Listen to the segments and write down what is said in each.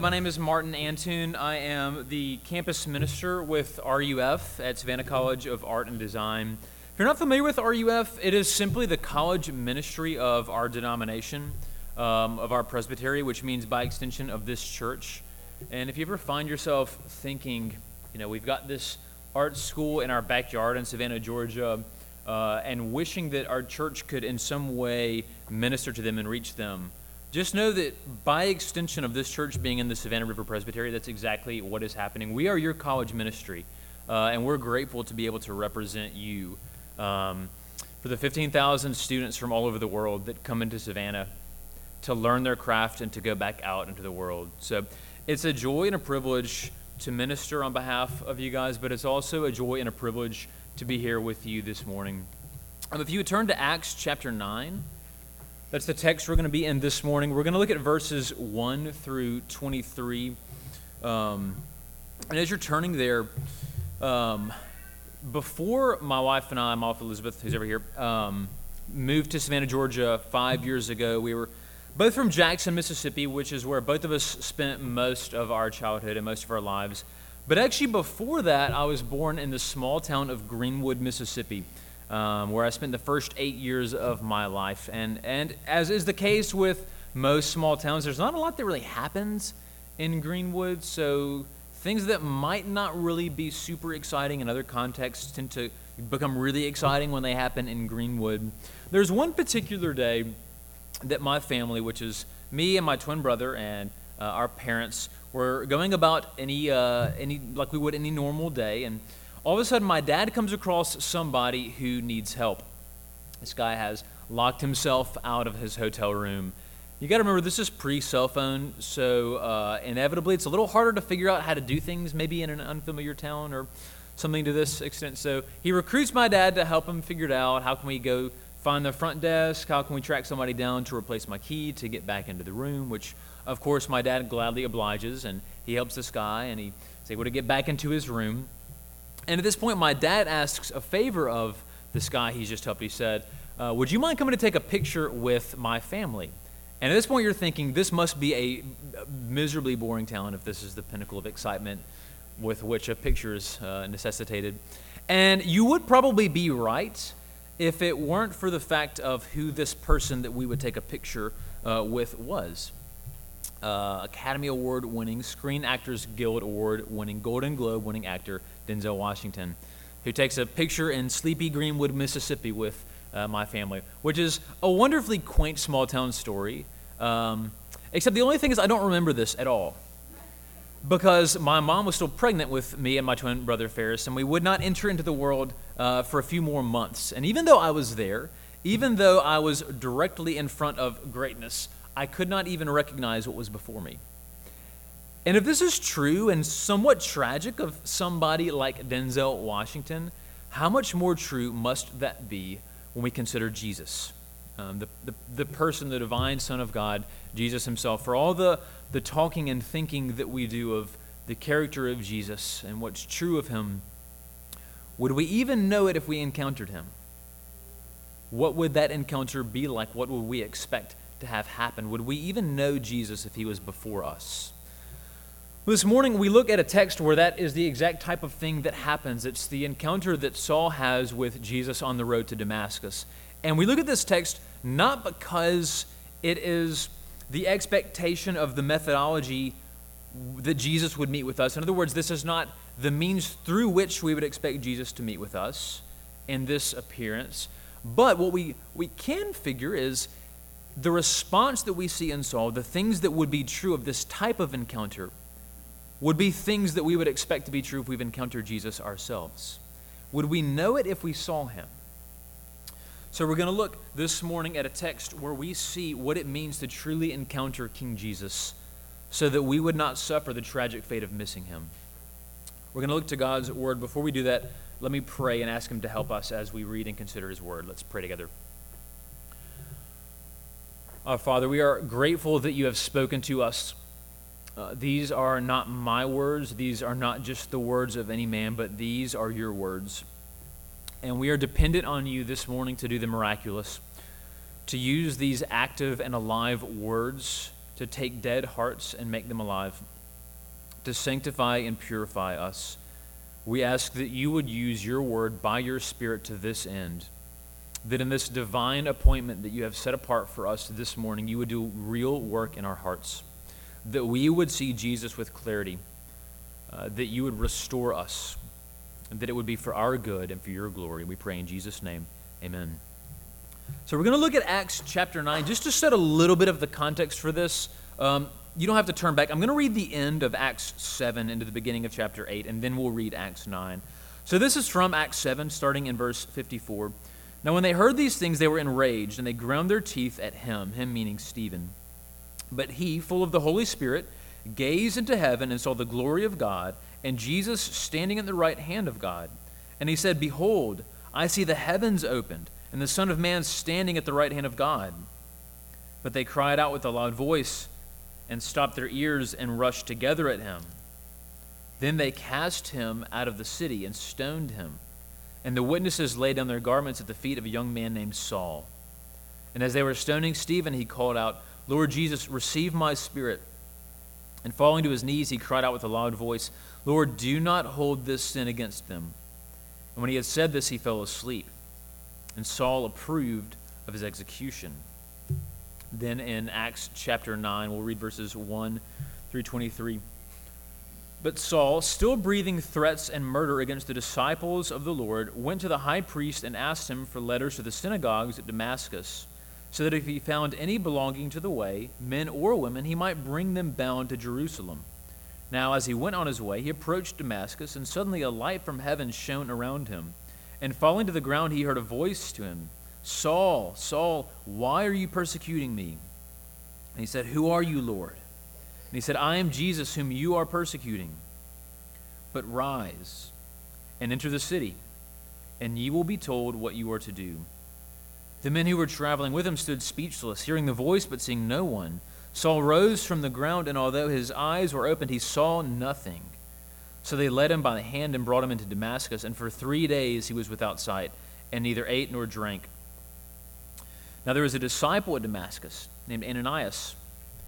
My name is Martin Antoon. I am the campus minister with RUF at Savannah College of Art and Design. If you're not familiar with RUF, it is simply the college ministry of our denomination, um, of our presbytery, which means by extension of this church. And if you ever find yourself thinking, you know, we've got this art school in our backyard in Savannah, Georgia, uh, and wishing that our church could in some way minister to them and reach them, just know that by extension of this church being in the Savannah River Presbytery, that's exactly what is happening. We are your college ministry, uh, and we're grateful to be able to represent you. Um, for the 15,000 students from all over the world that come into Savannah to learn their craft and to go back out into the world. So it's a joy and a privilege to minister on behalf of you guys, but it's also a joy and a privilege to be here with you this morning. Um, if you would turn to Acts chapter 9. That's the text we're going to be in this morning. We're going to look at verses 1 through 23. Um, and as you're turning there, um, before my wife and I, my wife Elizabeth, who's over here, um, moved to Savannah, Georgia five years ago, we were both from Jackson, Mississippi, which is where both of us spent most of our childhood and most of our lives. But actually, before that, I was born in the small town of Greenwood, Mississippi um, where I spent the first eight years of my life. And, and as is the case with most small towns, there's not a lot that really happens in Greenwood. So things that might not really be super exciting in other contexts tend to become really exciting when they happen in Greenwood. There's one particular day that my family, which is me and my twin brother and uh, our parents, were going about any, uh, any like we would any normal day, and all of a sudden, my dad comes across somebody who needs help. This guy has locked himself out of his hotel room. You got to remember, this is pre cell phone, so uh, inevitably it's a little harder to figure out how to do things, maybe in an unfamiliar town or something to this extent. So he recruits my dad to help him figure it out. How can we go find the front desk? How can we track somebody down to replace my key to get back into the room? Which, of course, my dad gladly obliges, and he helps this guy, and he's able to get back into his room. And at this point, my dad asks a favor of this guy he's just helped. He said, uh, Would you mind coming to take a picture with my family? And at this point, you're thinking, this must be a miserably boring town if this is the pinnacle of excitement with which a picture is uh, necessitated. And you would probably be right if it weren't for the fact of who this person that we would take a picture uh, with was. Uh, Academy Award winning, Screen Actors Guild Award winning, Golden Globe winning actor Denzel Washington, who takes a picture in sleepy Greenwood, Mississippi with uh, my family, which is a wonderfully quaint small town story. Um, except the only thing is, I don't remember this at all. Because my mom was still pregnant with me and my twin brother Ferris, and we would not enter into the world uh, for a few more months. And even though I was there, even though I was directly in front of greatness, I could not even recognize what was before me. And if this is true and somewhat tragic of somebody like Denzel Washington, how much more true must that be when we consider Jesus, um, the, the, the person, the divine Son of God, Jesus himself, for all the, the talking and thinking that we do of the character of Jesus and what's true of him, would we even know it if we encountered him? What would that encounter be like? What would we expect to have happen? Would we even know Jesus if he was before us? This morning, we look at a text where that is the exact type of thing that happens. It's the encounter that Saul has with Jesus on the road to Damascus. And we look at this text not because it is the expectation of the methodology that Jesus would meet with us. In other words, this is not the means through which we would expect Jesus to meet with us in this appearance. But what we, we can figure is the response that we see in Saul, the things that would be true of this type of encounter, would be things that we would expect to be true if we've encountered Jesus ourselves. Would we know it if we saw him? So, we're going to look this morning at a text where we see what it means to truly encounter King Jesus so that we would not suffer the tragic fate of missing him. We're going to look to God's word. Before we do that, let me pray and ask him to help us as we read and consider his word. Let's pray together. Our Father, we are grateful that you have spoken to us. Uh, these are not my words. These are not just the words of any man, but these are your words. And we are dependent on you this morning to do the miraculous, to use these active and alive words to take dead hearts and make them alive, to sanctify and purify us. We ask that you would use your word by your Spirit to this end, that in this divine appointment that you have set apart for us this morning, you would do real work in our hearts, that we would see Jesus with clarity, uh, that you would restore us, and that it would be for our good and for your glory. We pray in Jesus' name. Amen. So we're going to look at Acts chapter 9 just to set a little bit of the context for this. Um, you don't have to turn back. I'm going to read the end of Acts 7 into the beginning of chapter 8, and then we'll read Acts 9. So this is from Acts 7, starting in verse 54. Now, when they heard these things, they were enraged, and they ground their teeth at him, him meaning Stephen. But he, full of the Holy Spirit, gazed into heaven and saw the glory of God, and Jesus standing at the right hand of God. And he said, Behold, I see the heavens opened and the Son of Man standing at the right hand of God. But they cried out with a loud voice and stopped their ears and rushed together at him. Then they cast him out of the city and stoned him. And the witnesses laid down their garments at the feet of a young man named Saul. And as they were stoning Stephen, he called out, Lord Jesus, receive my spirit. And falling to his knees, he cried out with a loud voice, Lord, do not hold this sin against them. And when he had said this, he fell asleep and Saul approved of his execution. Then in Acts chapter 9, we'll read verses 1 through 23. But Saul, still breathing threats and murder against the disciples of the Lord, went to the high priest and asked him for letters to the synagogues at Damascus, so that if he found any belonging to the way, men or women, he might bring them bound to Jerusalem. Now, as he went on his way, he approached Damascus, and suddenly a light from heaven shone around him. And falling to the ground, he heard a voice to him Saul, Saul, why are you persecuting me? And he said, Who are you, Lord? And he said, I am Jesus, whom you are persecuting. But rise and enter the city, and ye will be told what you are to do. The men who were traveling with him stood speechless, hearing the voice, but seeing no one. Saul rose from the ground, and although his eyes were opened, he saw nothing. So they led him by the hand and brought him into Damascus, and for three days he was without sight, and neither ate nor drank. Now there was a disciple at Damascus named Ananias.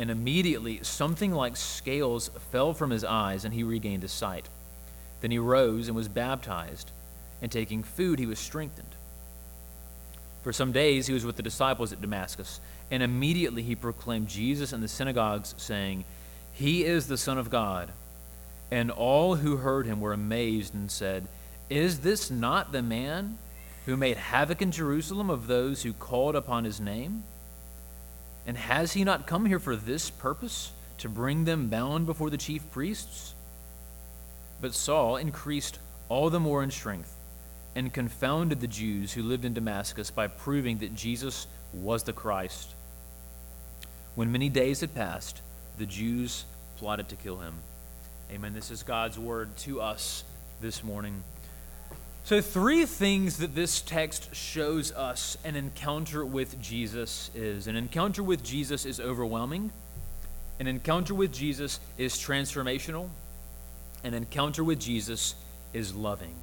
And immediately something like scales fell from his eyes, and he regained his sight. Then he rose and was baptized, and taking food, he was strengthened. For some days he was with the disciples at Damascus, and immediately he proclaimed Jesus in the synagogues, saying, He is the Son of God. And all who heard him were amazed and said, Is this not the man who made havoc in Jerusalem of those who called upon his name? And has he not come here for this purpose, to bring them bound before the chief priests? But Saul increased all the more in strength and confounded the Jews who lived in Damascus by proving that Jesus was the Christ. When many days had passed, the Jews plotted to kill him. Amen. This is God's word to us this morning. So, three things that this text shows us an encounter with Jesus is an encounter with Jesus is overwhelming, an encounter with Jesus is transformational, an encounter with Jesus is loving.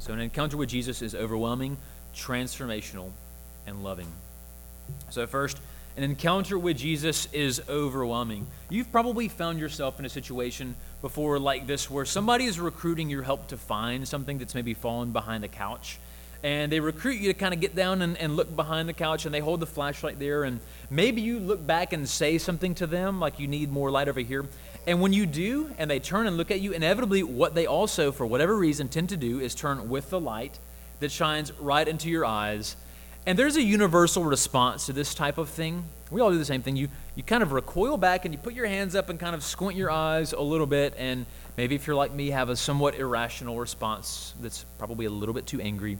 So, an encounter with Jesus is overwhelming, transformational, and loving. So, first, an encounter with Jesus is overwhelming. You've probably found yourself in a situation before like this where somebody is recruiting your help to find something that's maybe fallen behind a couch. and they recruit you to kind of get down and, and look behind the couch, and they hold the flashlight there, and maybe you look back and say something to them, like you need more light over here. And when you do, and they turn and look at you, inevitably, what they also, for whatever reason, tend to do is turn with the light that shines right into your eyes. And there's a universal response to this type of thing. We all do the same thing. You, you kind of recoil back and you put your hands up and kind of squint your eyes a little bit. And maybe if you're like me, have a somewhat irrational response that's probably a little bit too angry.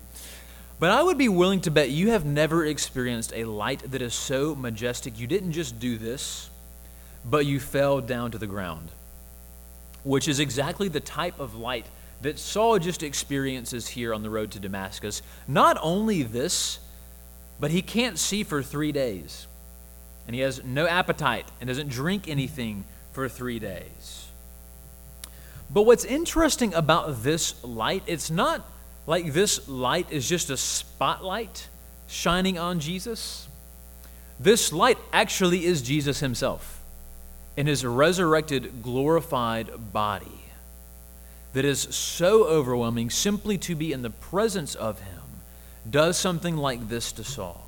But I would be willing to bet you have never experienced a light that is so majestic. You didn't just do this, but you fell down to the ground, which is exactly the type of light that Saul just experiences here on the road to Damascus. Not only this, but he can't see for three days, and he has no appetite and doesn't drink anything for three days. But what's interesting about this light, it's not like this light is just a spotlight shining on Jesus. This light actually is Jesus himself in his resurrected, glorified body that is so overwhelming simply to be in the presence of him does something like this to Saul.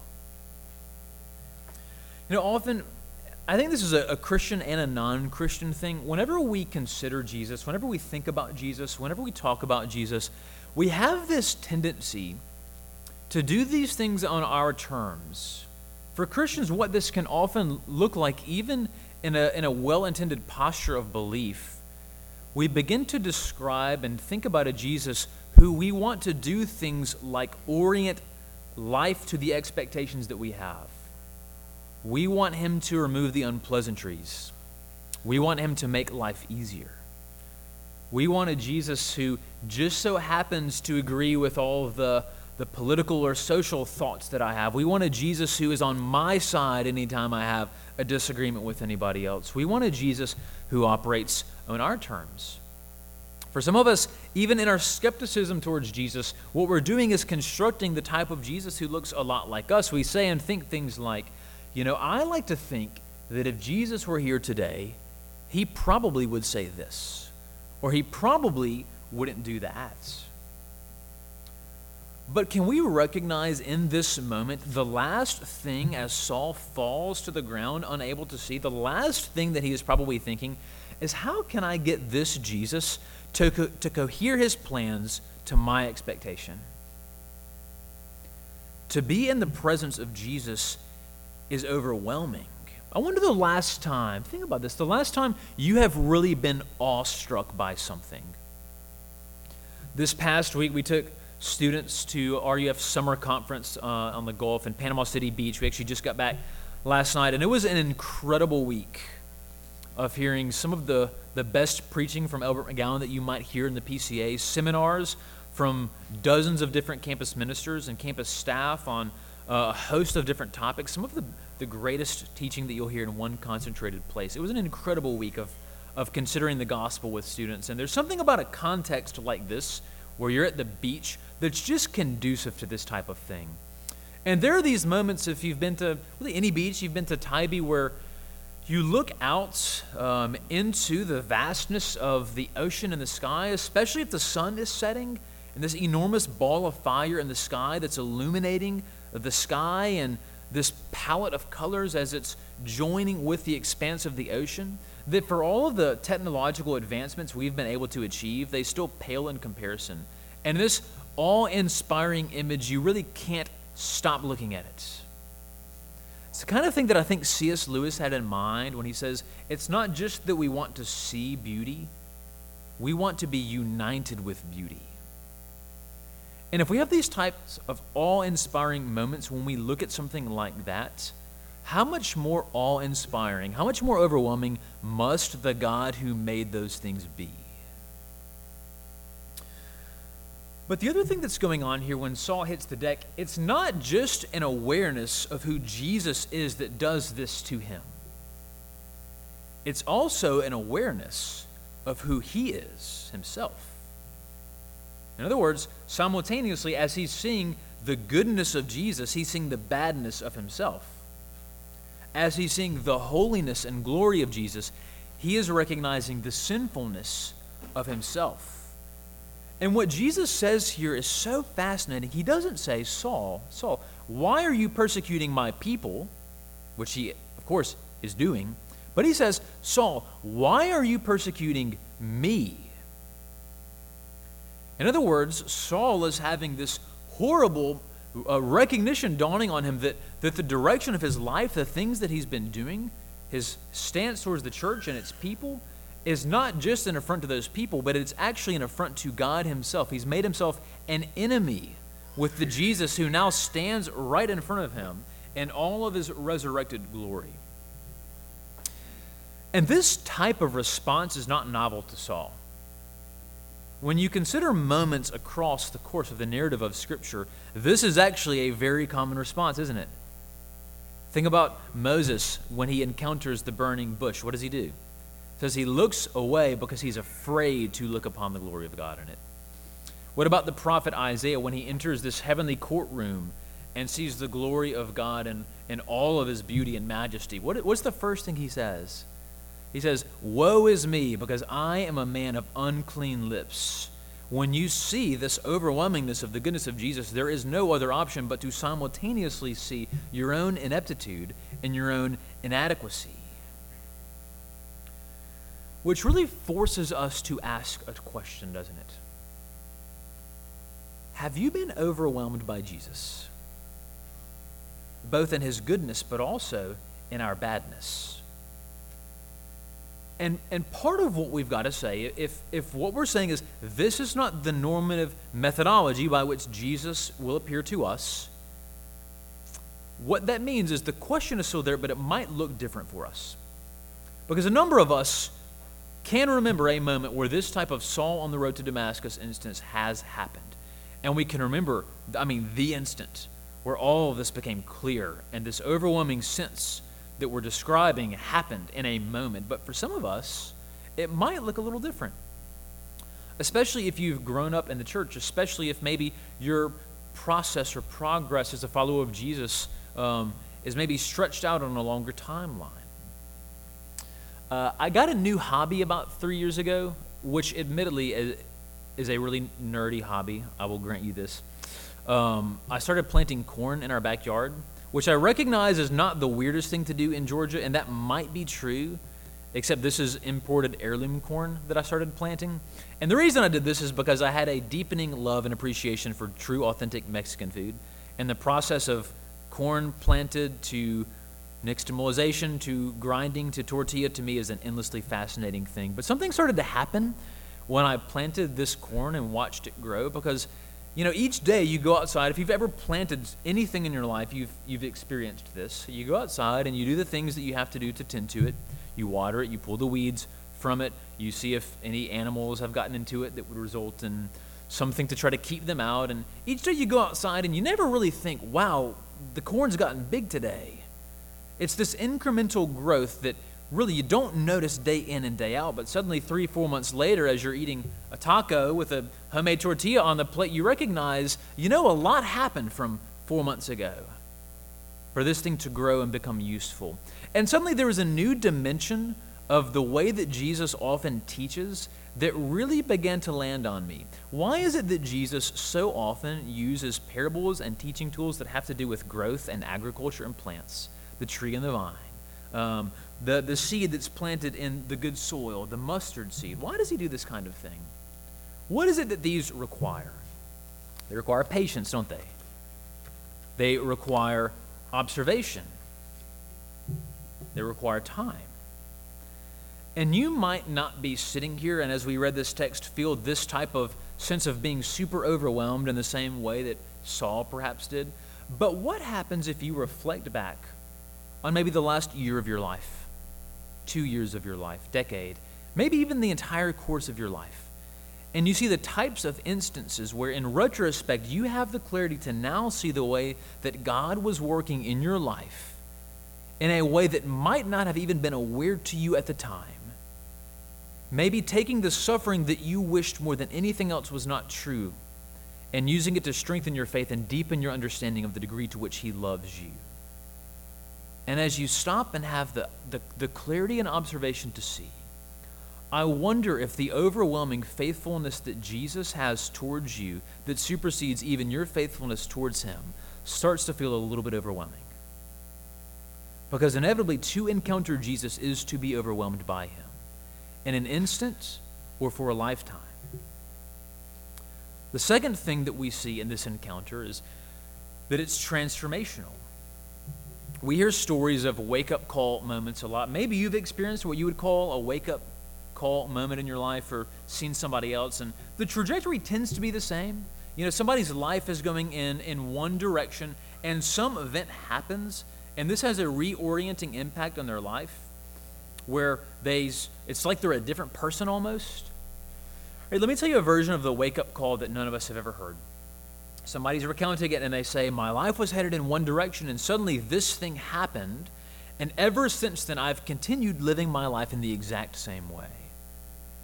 You know, often, I think this is a, a Christian and a non Christian thing. Whenever we consider Jesus, whenever we think about Jesus, whenever we talk about Jesus, we have this tendency to do these things on our terms. For Christians, what this can often look like, even in a, in a well intended posture of belief, we begin to describe and think about a Jesus who we want to do things like orient life to the expectations that we have. We want him to remove the unpleasantries. We want him to make life easier. We want a Jesus who just so happens to agree with all the, the political or social thoughts that I have. We want a Jesus who is on my side anytime I have a disagreement with anybody else. We want a Jesus who operates on our terms. For some of us, even in our skepticism towards Jesus, what we're doing is constructing the type of Jesus who looks a lot like us. We say and think things like, you know, I like to think that if Jesus were here today, he probably would say this, or he probably wouldn't do that. But can we recognize in this moment the last thing as Saul falls to the ground, unable to see, the last thing that he is probably thinking is how can I get this Jesus to, co- to cohere his plans to my expectation. To be in the presence of Jesus is overwhelming. I wonder the last time, think about this, the last time you have really been awestruck by something. This past week, we took students to RUF summer conference uh, on the Gulf in Panama City Beach. We actually just got back last night, and it was an incredible week of hearing some of the, the best preaching from Albert McGowan that you might hear in the PCA, seminars from dozens of different campus ministers and campus staff on uh, a host of different topics, some of the, the greatest teaching that you'll hear in one concentrated place. It was an incredible week of, of considering the gospel with students. And there's something about a context like this, where you're at the beach, that's just conducive to this type of thing. And there are these moments, if you've been to really any beach, you've been to Tybee, where you look out um, into the vastness of the ocean and the sky, especially if the sun is setting and this enormous ball of fire in the sky that's illuminating the sky and this palette of colors as it's joining with the expanse of the ocean. That for all of the technological advancements we've been able to achieve, they still pale in comparison. And this awe inspiring image, you really can't stop looking at it. It's the kind of thing that I think C.S. Lewis had in mind when he says it's not just that we want to see beauty, we want to be united with beauty. And if we have these types of awe inspiring moments when we look at something like that, how much more awe inspiring, how much more overwhelming must the God who made those things be? But the other thing that's going on here when Saul hits the deck, it's not just an awareness of who Jesus is that does this to him. It's also an awareness of who he is himself. In other words, simultaneously, as he's seeing the goodness of Jesus, he's seeing the badness of himself. As he's seeing the holiness and glory of Jesus, he is recognizing the sinfulness of himself. And what Jesus says here is so fascinating. He doesn't say, Saul, Saul, why are you persecuting my people? Which he, of course, is doing. But he says, Saul, why are you persecuting me? In other words, Saul is having this horrible uh, recognition dawning on him that, that the direction of his life, the things that he's been doing, his stance towards the church and its people, is not just an affront to those people, but it's actually an affront to God Himself. He's made Himself an enemy with the Jesus who now stands right in front of Him in all of His resurrected glory. And this type of response is not novel to Saul. When you consider moments across the course of the narrative of Scripture, this is actually a very common response, isn't it? Think about Moses when he encounters the burning bush. What does he do? Says he looks away because he's afraid to look upon the glory of God in it. What about the prophet Isaiah when he enters this heavenly courtroom and sees the glory of God and, and all of his beauty and majesty? What, what's the first thing he says? He says, Woe is me, because I am a man of unclean lips. When you see this overwhelmingness of the goodness of Jesus, there is no other option but to simultaneously see your own ineptitude and your own inadequacy which really forces us to ask a question, doesn't it? Have you been overwhelmed by Jesus? Both in his goodness, but also in our badness. And, and part of what we've got to say, if, if what we're saying is this is not the normative methodology by which Jesus will appear to us, what that means is the question is still there, but it might look different for us. Because a number of us can remember a moment where this type of Saul on the road to Damascus instance has happened. And we can remember, I mean, the instant where all of this became clear and this overwhelming sense that we're describing happened in a moment. But for some of us, it might look a little different. Especially if you've grown up in the church, especially if maybe your process or progress as a follower of Jesus um, is maybe stretched out on a longer timeline. Uh, I got a new hobby about three years ago, which admittedly is, is a really nerdy hobby. I will grant you this. Um, I started planting corn in our backyard, which I recognize is not the weirdest thing to do in Georgia, and that might be true, except this is imported heirloom corn that I started planting. And the reason I did this is because I had a deepening love and appreciation for true, authentic Mexican food. And the process of corn planted to Nixtamalization to grinding to tortilla to me is an endlessly fascinating thing. But something started to happen when I planted this corn and watched it grow because, you know, each day you go outside. If you've ever planted anything in your life, you've, you've experienced this. You go outside and you do the things that you have to do to tend to it. You water it, you pull the weeds from it, you see if any animals have gotten into it that would result in something to try to keep them out. And each day you go outside and you never really think, wow, the corn's gotten big today it's this incremental growth that really you don't notice day in and day out, but suddenly three, four months later, as you're eating a taco with a homemade tortilla on the plate, you recognize, you know, a lot happened from four months ago for this thing to grow and become useful. And suddenly there is a new dimension of the way that Jesus often teaches that really began to land on me. Why is it that Jesus so often uses parables and teaching tools that have to do with growth and agriculture and plants? The tree and the vine, um, the, the seed that's planted in the good soil, the mustard seed. Why does he do this kind of thing? What is it that these require? They require patience, don't they? They require observation. They require time. And you might not be sitting here and as we read this text feel this type of sense of being super overwhelmed in the same way that Saul perhaps did. But what happens if you reflect back on maybe the last year of your life, two years of your life, decade, maybe even the entire course of your life. And you see the types of instances where, in retrospect, you have the clarity to now see the way that God was working in your life in a way that might not have even been aware to you at the time. Maybe taking the suffering that you wished more than anything else was not true and using it to strengthen your faith and deepen your understanding of the degree to which He loves you. And as you stop and have the, the, the clarity and observation to see, I wonder if the overwhelming faithfulness that Jesus has towards you, that supersedes even your faithfulness towards him, starts to feel a little bit overwhelming. Because inevitably, to encounter Jesus is to be overwhelmed by him in an instant or for a lifetime. The second thing that we see in this encounter is that it's transformational. We hear stories of wake up call moments a lot. Maybe you've experienced what you would call a wake up call moment in your life or seen somebody else, and the trajectory tends to be the same. You know, somebody's life is going in in one direction, and some event happens, and this has a reorienting impact on their life where they, it's like they're a different person almost. Hey, let me tell you a version of the wake up call that none of us have ever heard. Somebody's recounting it and they say, My life was headed in one direction, and suddenly this thing happened, and ever since then I've continued living my life in the exact same way.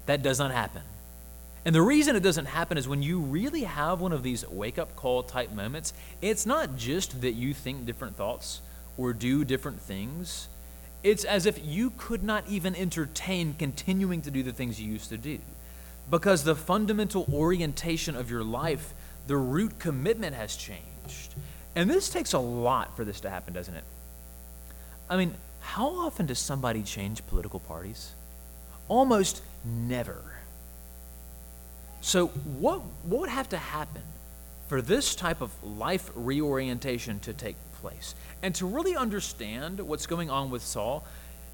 That does not happen. And the reason it doesn't happen is when you really have one of these wake up call type moments, it's not just that you think different thoughts or do different things. It's as if you could not even entertain continuing to do the things you used to do. Because the fundamental orientation of your life, the root commitment has changed. And this takes a lot for this to happen, doesn't it? I mean, how often does somebody change political parties? Almost never. So, what, what would have to happen for this type of life reorientation to take place? And to really understand what's going on with Saul,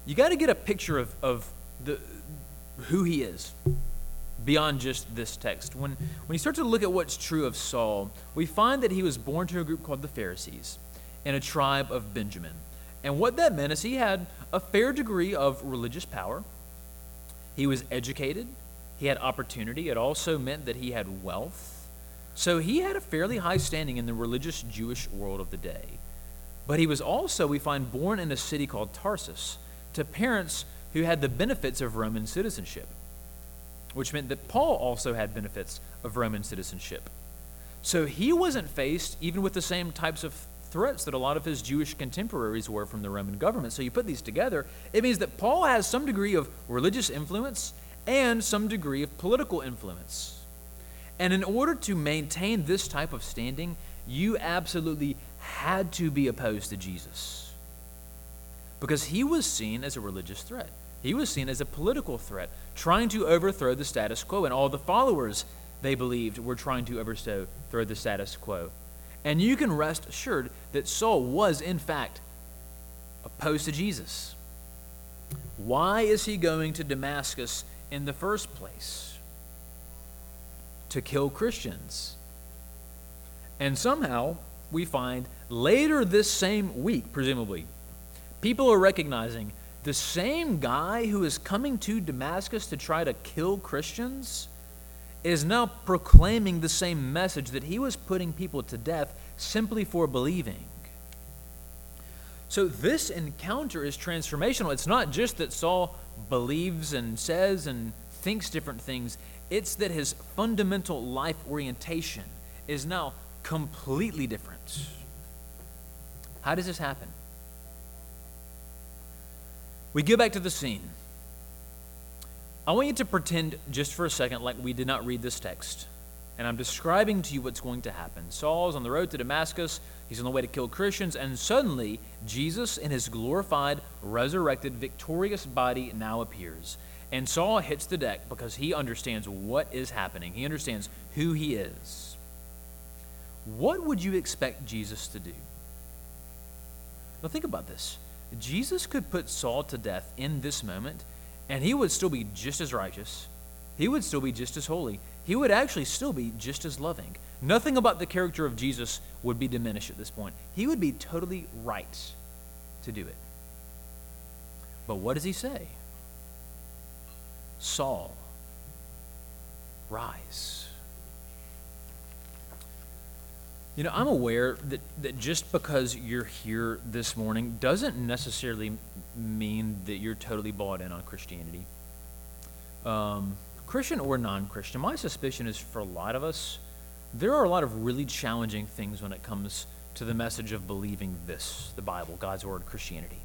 you got to get a picture of, of the, who he is beyond just this text. When, when you start to look at what's true of Saul, we find that he was born to a group called the Pharisees in a tribe of Benjamin. And what that meant is he had a fair degree of religious power. He was educated, he had opportunity. It also meant that he had wealth. So he had a fairly high standing in the religious Jewish world of the day. But he was also, we find, born in a city called Tarsus to parents who had the benefits of Roman citizenship, which meant that Paul also had benefits of Roman citizenship. So he wasn't faced even with the same types of threats that a lot of his Jewish contemporaries were from the Roman government. So you put these together, it means that Paul has some degree of religious influence and some degree of political influence. And in order to maintain this type of standing, you absolutely had to be opposed to Jesus. Because he was seen as a religious threat. He was seen as a political threat, trying to overthrow the status quo, and all the followers they believed were trying to overthrow the status quo. And you can rest assured that Saul was, in fact, opposed to Jesus. Why is he going to Damascus in the first place? To kill Christians. And somehow we find later this same week, presumably, people are recognizing the same guy who is coming to Damascus to try to kill Christians is now proclaiming the same message that he was putting people to death simply for believing. So, this encounter is transformational. It's not just that Saul believes and says and thinks different things, it's that his fundamental life orientation is now completely different. How does this happen? We go back to the scene. I want you to pretend just for a second like we did not read this text. And I'm describing to you what's going to happen. Saul's on the road to Damascus. He's on the way to kill Christians. And suddenly, Jesus, in his glorified, resurrected, victorious body, now appears. And Saul hits the deck because he understands what is happening, he understands who he is. What would you expect Jesus to do? Now, think about this. Jesus could put Saul to death in this moment and he would still be just as righteous. He would still be just as holy. He would actually still be just as loving. Nothing about the character of Jesus would be diminished at this point. He would be totally right to do it. But what does he say? Saul, rise. You know, I'm aware that, that just because you're here this morning doesn't necessarily mean that you're totally bought in on Christianity. Um, Christian or non Christian, my suspicion is for a lot of us, there are a lot of really challenging things when it comes to the message of believing this the Bible, God's Word, Christianity.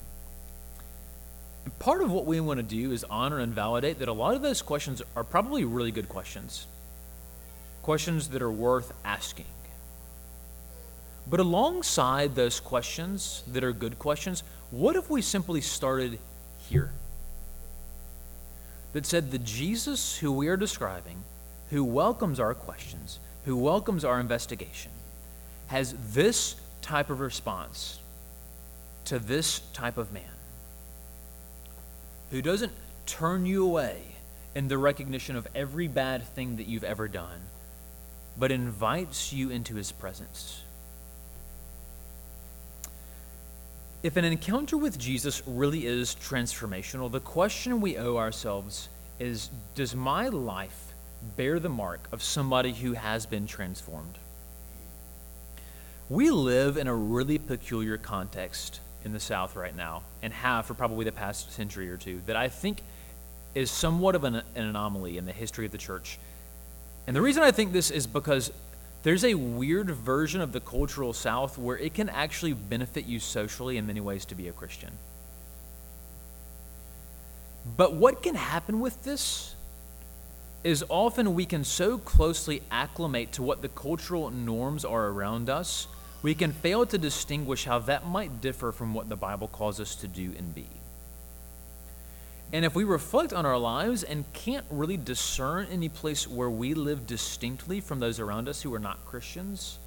And part of what we want to do is honor and validate that a lot of those questions are probably really good questions, questions that are worth asking. But alongside those questions that are good questions, what if we simply started here? That said, the Jesus who we are describing, who welcomes our questions, who welcomes our investigation, has this type of response to this type of man who doesn't turn you away in the recognition of every bad thing that you've ever done, but invites you into his presence. If an encounter with Jesus really is transformational, the question we owe ourselves is Does my life bear the mark of somebody who has been transformed? We live in a really peculiar context in the South right now, and have for probably the past century or two, that I think is somewhat of an, an anomaly in the history of the church. And the reason I think this is because there's a weird version of the cultural South where it can actually benefit you socially in many ways to be a Christian. But what can happen with this is often we can so closely acclimate to what the cultural norms are around us we can fail to distinguish how that might differ from what the Bible calls us to do and be. And if we reflect on our lives and can't really discern any place where we live distinctly from those around us who are not Christians,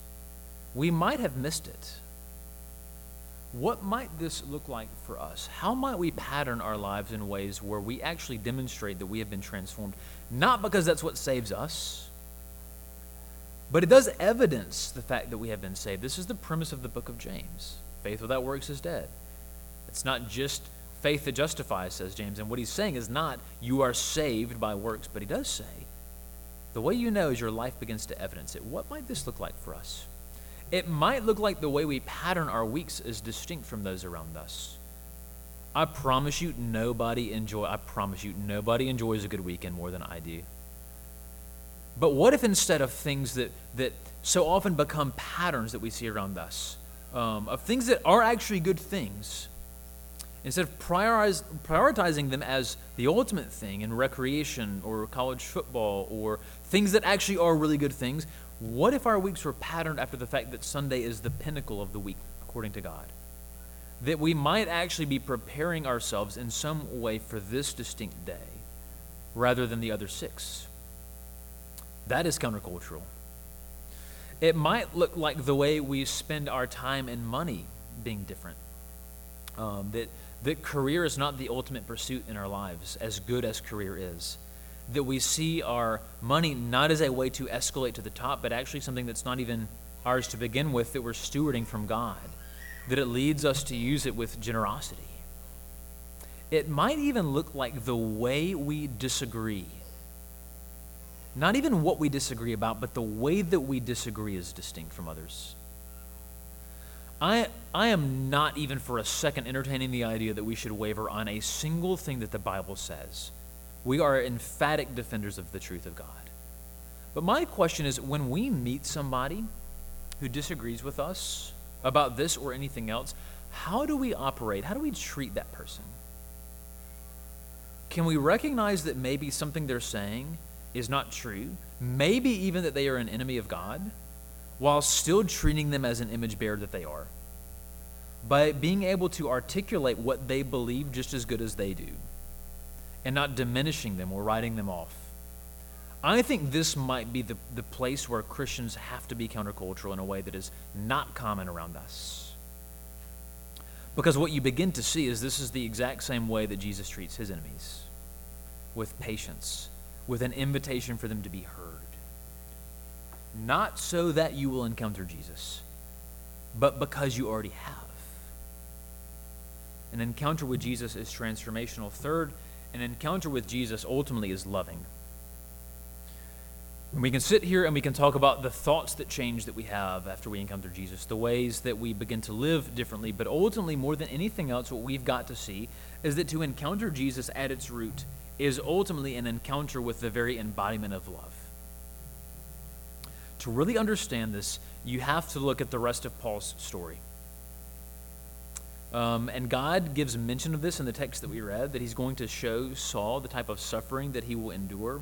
we might have missed it. What might this look like for us? How might we pattern our lives in ways where we actually demonstrate that we have been transformed? Not because that's what saves us, but it does evidence the fact that we have been saved. This is the premise of the book of James. Faith without works is dead. It's not just faith that justifies, says James. And what he's saying is not you are saved by works, but he does say the way you know is your life begins to evidence it. What might this look like for us? It might look like the way we pattern our weeks is distinct from those around us. I promise you, nobody enjoy. I promise you, nobody enjoys a good weekend more than I do. But what if instead of things that, that so often become patterns that we see around us, um, of things that are actually good things, instead of prioritizing them as the ultimate thing in recreation or college football or things that actually are really good things, what if our weeks were patterned after the fact that Sunday is the pinnacle of the week, according to God? That we might actually be preparing ourselves in some way for this distinct day rather than the other six. That is countercultural. It might look like the way we spend our time and money being different. Um, that, that career is not the ultimate pursuit in our lives, as good as career is. That we see our money not as a way to escalate to the top, but actually something that's not even ours to begin with, that we're stewarding from God. That it leads us to use it with generosity. It might even look like the way we disagree not even what we disagree about, but the way that we disagree is distinct from others. I, I am not even for a second entertaining the idea that we should waver on a single thing that the Bible says. We are emphatic defenders of the truth of God. But my question is when we meet somebody who disagrees with us about this or anything else, how do we operate? How do we treat that person? Can we recognize that maybe something they're saying is not true, maybe even that they are an enemy of God, while still treating them as an image bearer that they are. By being able to articulate what they believe just as good as they do, and not diminishing them or writing them off. I think this might be the, the place where Christians have to be countercultural in a way that is not common around us. Because what you begin to see is this is the exact same way that Jesus treats his enemies with patience with an invitation for them to be heard. Not so that you will encounter Jesus, but because you already have. An encounter with Jesus is transformational. Third, an encounter with Jesus ultimately is loving. And we can sit here and we can talk about the thoughts that change that we have after we encounter Jesus, the ways that we begin to live differently. But ultimately, more than anything else, what we've got to see is that to encounter Jesus at its root is ultimately an encounter with the very embodiment of love. To really understand this, you have to look at the rest of Paul's story. Um, and God gives mention of this in the text that we read, that he's going to show Saul the type of suffering that he will endure.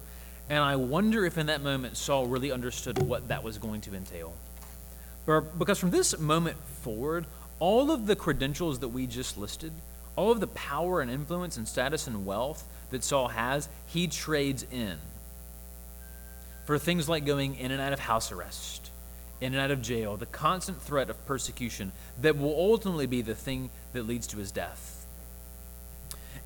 And I wonder if in that moment Saul really understood what that was going to entail. Because from this moment forward, all of the credentials that we just listed, all of the power and influence and status and wealth that Saul has, he trades in for things like going in and out of house arrest, in and out of jail, the constant threat of persecution that will ultimately be the thing that leads to his death.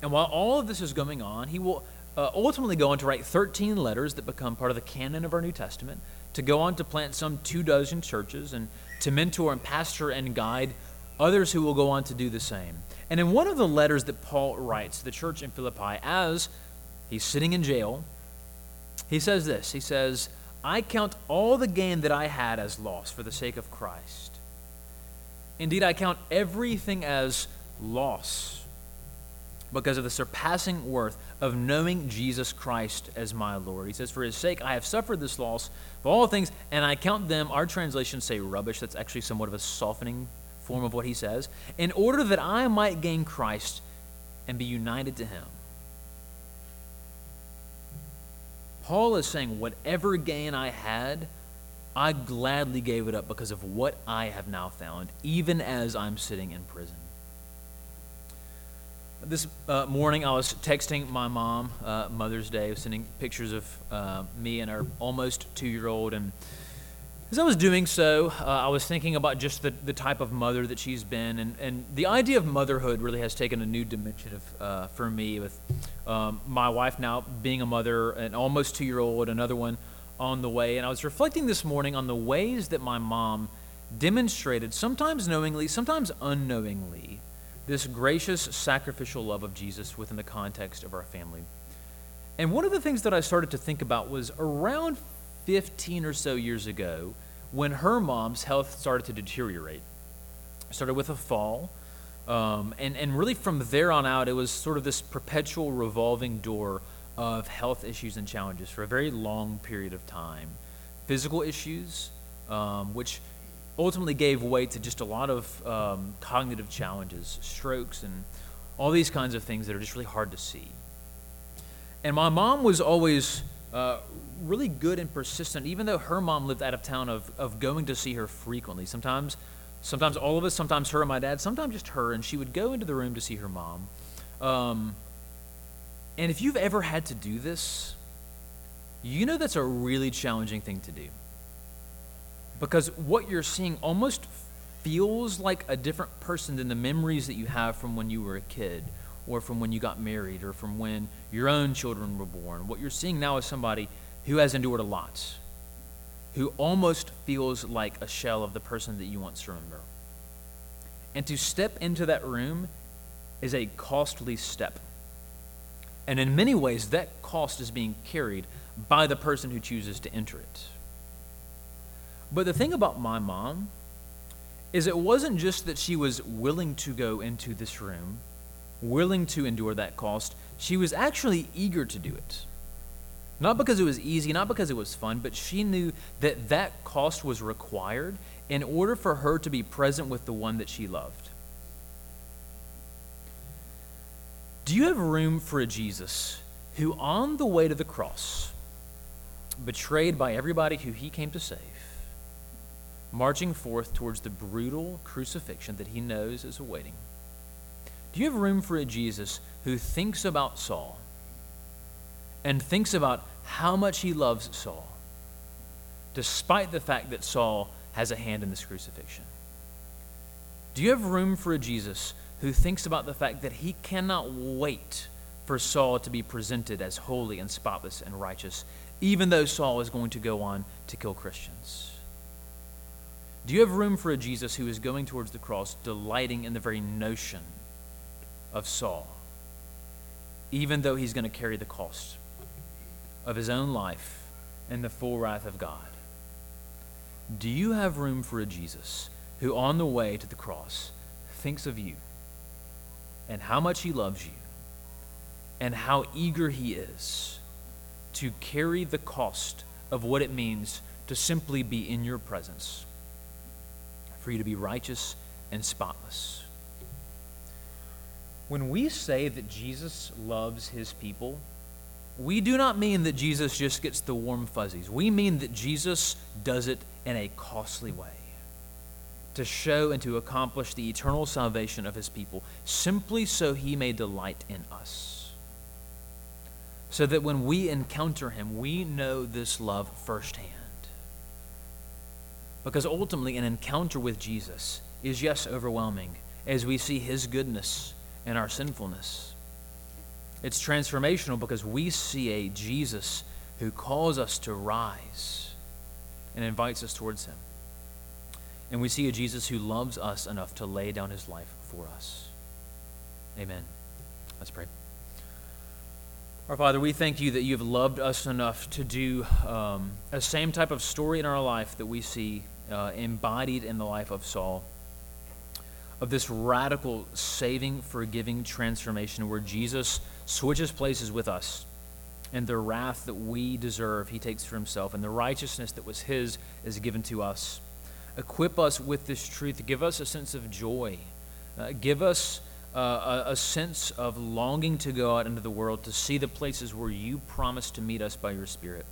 And while all of this is going on, he will uh, ultimately go on to write 13 letters that become part of the canon of our New Testament, to go on to plant some two dozen churches, and to mentor and pastor and guide others who will go on to do the same. And in one of the letters that Paul writes to the church in Philippi, as he's sitting in jail, he says this He says, I count all the gain that I had as loss for the sake of Christ. Indeed, I count everything as loss because of the surpassing worth of knowing Jesus Christ as my Lord. He says, For his sake, I have suffered this loss of all things, and I count them, our translations say rubbish. That's actually somewhat of a softening form of what he says, in order that I might gain Christ and be united to him. Paul is saying, Whatever gain I had, I gladly gave it up because of what I have now found, even as I'm sitting in prison. This uh, morning, I was texting my mom, uh, Mother's Day, sending pictures of uh, me and our almost two year old. And as I was doing so, uh, I was thinking about just the, the type of mother that she's been. And, and the idea of motherhood really has taken a new dimension of, uh, for me, with um, my wife now being a mother, an almost two year old, another one on the way. And I was reflecting this morning on the ways that my mom demonstrated, sometimes knowingly, sometimes unknowingly, this gracious, sacrificial love of Jesus within the context of our family. And one of the things that I started to think about was around 15 or so years ago when her mom's health started to deteriorate. It started with a fall. Um, and, and really from there on out, it was sort of this perpetual revolving door of health issues and challenges for a very long period of time. Physical issues, um, which ultimately gave way to just a lot of um, cognitive challenges, strokes, and all these kinds of things that are just really hard to see. And my mom was always uh, really good and persistent, even though her mom lived out of town, of, of going to see her frequently. Sometimes, sometimes all of us, sometimes her and my dad, sometimes just her, and she would go into the room to see her mom. Um, and if you've ever had to do this, you know that's a really challenging thing to do because what you're seeing almost feels like a different person than the memories that you have from when you were a kid or from when you got married or from when your own children were born. What you're seeing now is somebody who has endured a lot, who almost feels like a shell of the person that you once remember. And to step into that room is a costly step. And in many ways, that cost is being carried by the person who chooses to enter it. But the thing about my mom is it wasn't just that she was willing to go into this room, willing to endure that cost, she was actually eager to do it. Not because it was easy, not because it was fun, but she knew that that cost was required in order for her to be present with the one that she loved. Do you have room for a Jesus who, on the way to the cross, betrayed by everybody who he came to save, marching forth towards the brutal crucifixion that he knows is awaiting. Do you have room for a Jesus who thinks about Saul and thinks about how much he loves Saul, despite the fact that Saul has a hand in this crucifixion? Do you have room for a Jesus who thinks about the fact that he cannot wait for Saul to be presented as holy and spotless and righteous, even though Saul is going to go on to kill Christians? Do you have room for a Jesus who is going towards the cross, delighting in the very notion of Saul, even though he's going to carry the cost of his own life and the full wrath of God? Do you have room for a Jesus who, on the way to the cross, thinks of you and how much he loves you and how eager he is to carry the cost of what it means to simply be in your presence? for you to be righteous and spotless. When we say that Jesus loves his people, we do not mean that Jesus just gets the warm fuzzies. We mean that Jesus does it in a costly way to show and to accomplish the eternal salvation of his people, simply so he may delight in us. So that when we encounter him, we know this love firsthand. Because ultimately, an encounter with Jesus is, yes, overwhelming as we see his goodness and our sinfulness. It's transformational because we see a Jesus who calls us to rise and invites us towards him. And we see a Jesus who loves us enough to lay down his life for us. Amen. Let's pray. Our Father, we thank you that you have loved us enough to do um, a same type of story in our life that we see uh, embodied in the life of Saul of this radical, saving, forgiving transformation where Jesus switches places with us. And the wrath that we deserve, he takes for himself. And the righteousness that was his is given to us. Equip us with this truth. Give us a sense of joy. Uh, give us uh, a, a sense of longing to go out into the world to see the places where you promise to meet us by your Spirit.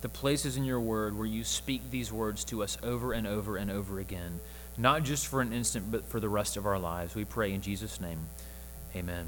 The places in your word where you speak these words to us over and over and over again not just for an instant, but for the rest of our lives. We pray in Jesus' name. Amen.